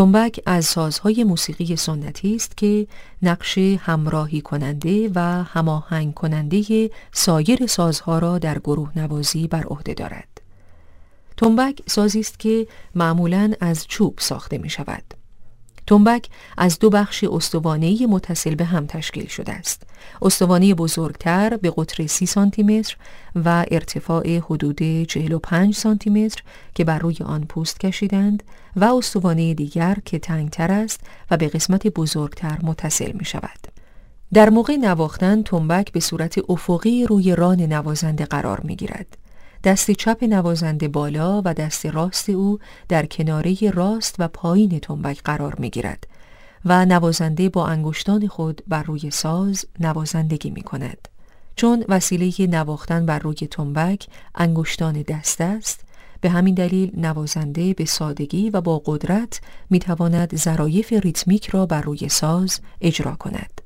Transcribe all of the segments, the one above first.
تنبک از سازهای موسیقی سنتی است که نقش همراهی کننده و هماهنگ کننده سایر سازها را در گروه نوازی بر عهده دارد. تنبک سازی است که معمولا از چوب ساخته می شود. تنبک از دو بخش استوانه متصل به هم تشکیل شده است. استوانه بزرگتر به قطر 30 سانتی متر و ارتفاع حدود 45 سانتی متر که بر روی آن پوست کشیدند و استوانه دیگر که تنگتر است و به قسمت بزرگتر متصل می شود. در موقع نواختن تنبک به صورت افقی روی ران نوازنده قرار می گیرد. دست چپ نوازنده بالا و دست راست او در کناره راست و پایین تنبک قرار می گیرد و نوازنده با انگشتان خود بر روی ساز نوازندگی می کند. چون وسیله نواختن بر روی تنبک انگشتان دست است به همین دلیل نوازنده به سادگی و با قدرت می تواند ظرایف ریتمیک را بر روی ساز اجرا کند.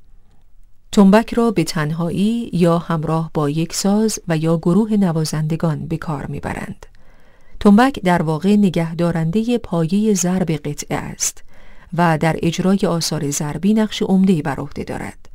تنبک را به تنهایی یا همراه با یک ساز و یا گروه نوازندگان به کار می‌برند. تنبک در واقع نگهدارنده پایه ضرب قطعه است و در اجرای آثار ضربی نقش عمده‌ای بر عهده دارد.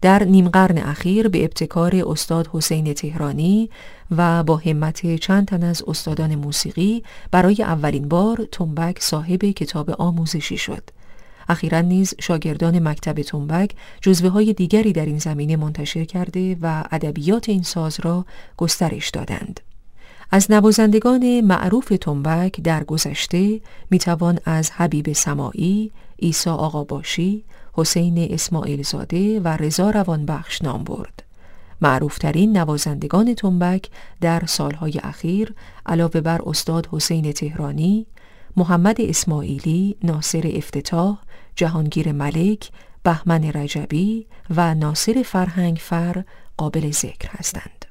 در نیم قرن اخیر به ابتکار استاد حسین تهرانی و با همت چند تن از استادان موسیقی برای اولین بار تنبک صاحب کتاب آموزشی شد. اخیرا نیز شاگردان مکتب تنبک جزوه های دیگری در این زمینه منتشر کرده و ادبیات این ساز را گسترش دادند. از نوازندگان معروف تنبک در گذشته می‌توان از حبیب سماعی، عیسی آقاباشی، حسین اسماعیل زاده و رضا روانبخش نام برد. معروفترین نوازندگان تنبک در سالهای اخیر علاوه بر استاد حسین تهرانی، محمد اسماعیلی، ناصر افتتاح، جهانگیر ملک، بهمن رجبی و ناصر فرهنگ فر قابل ذکر هستند.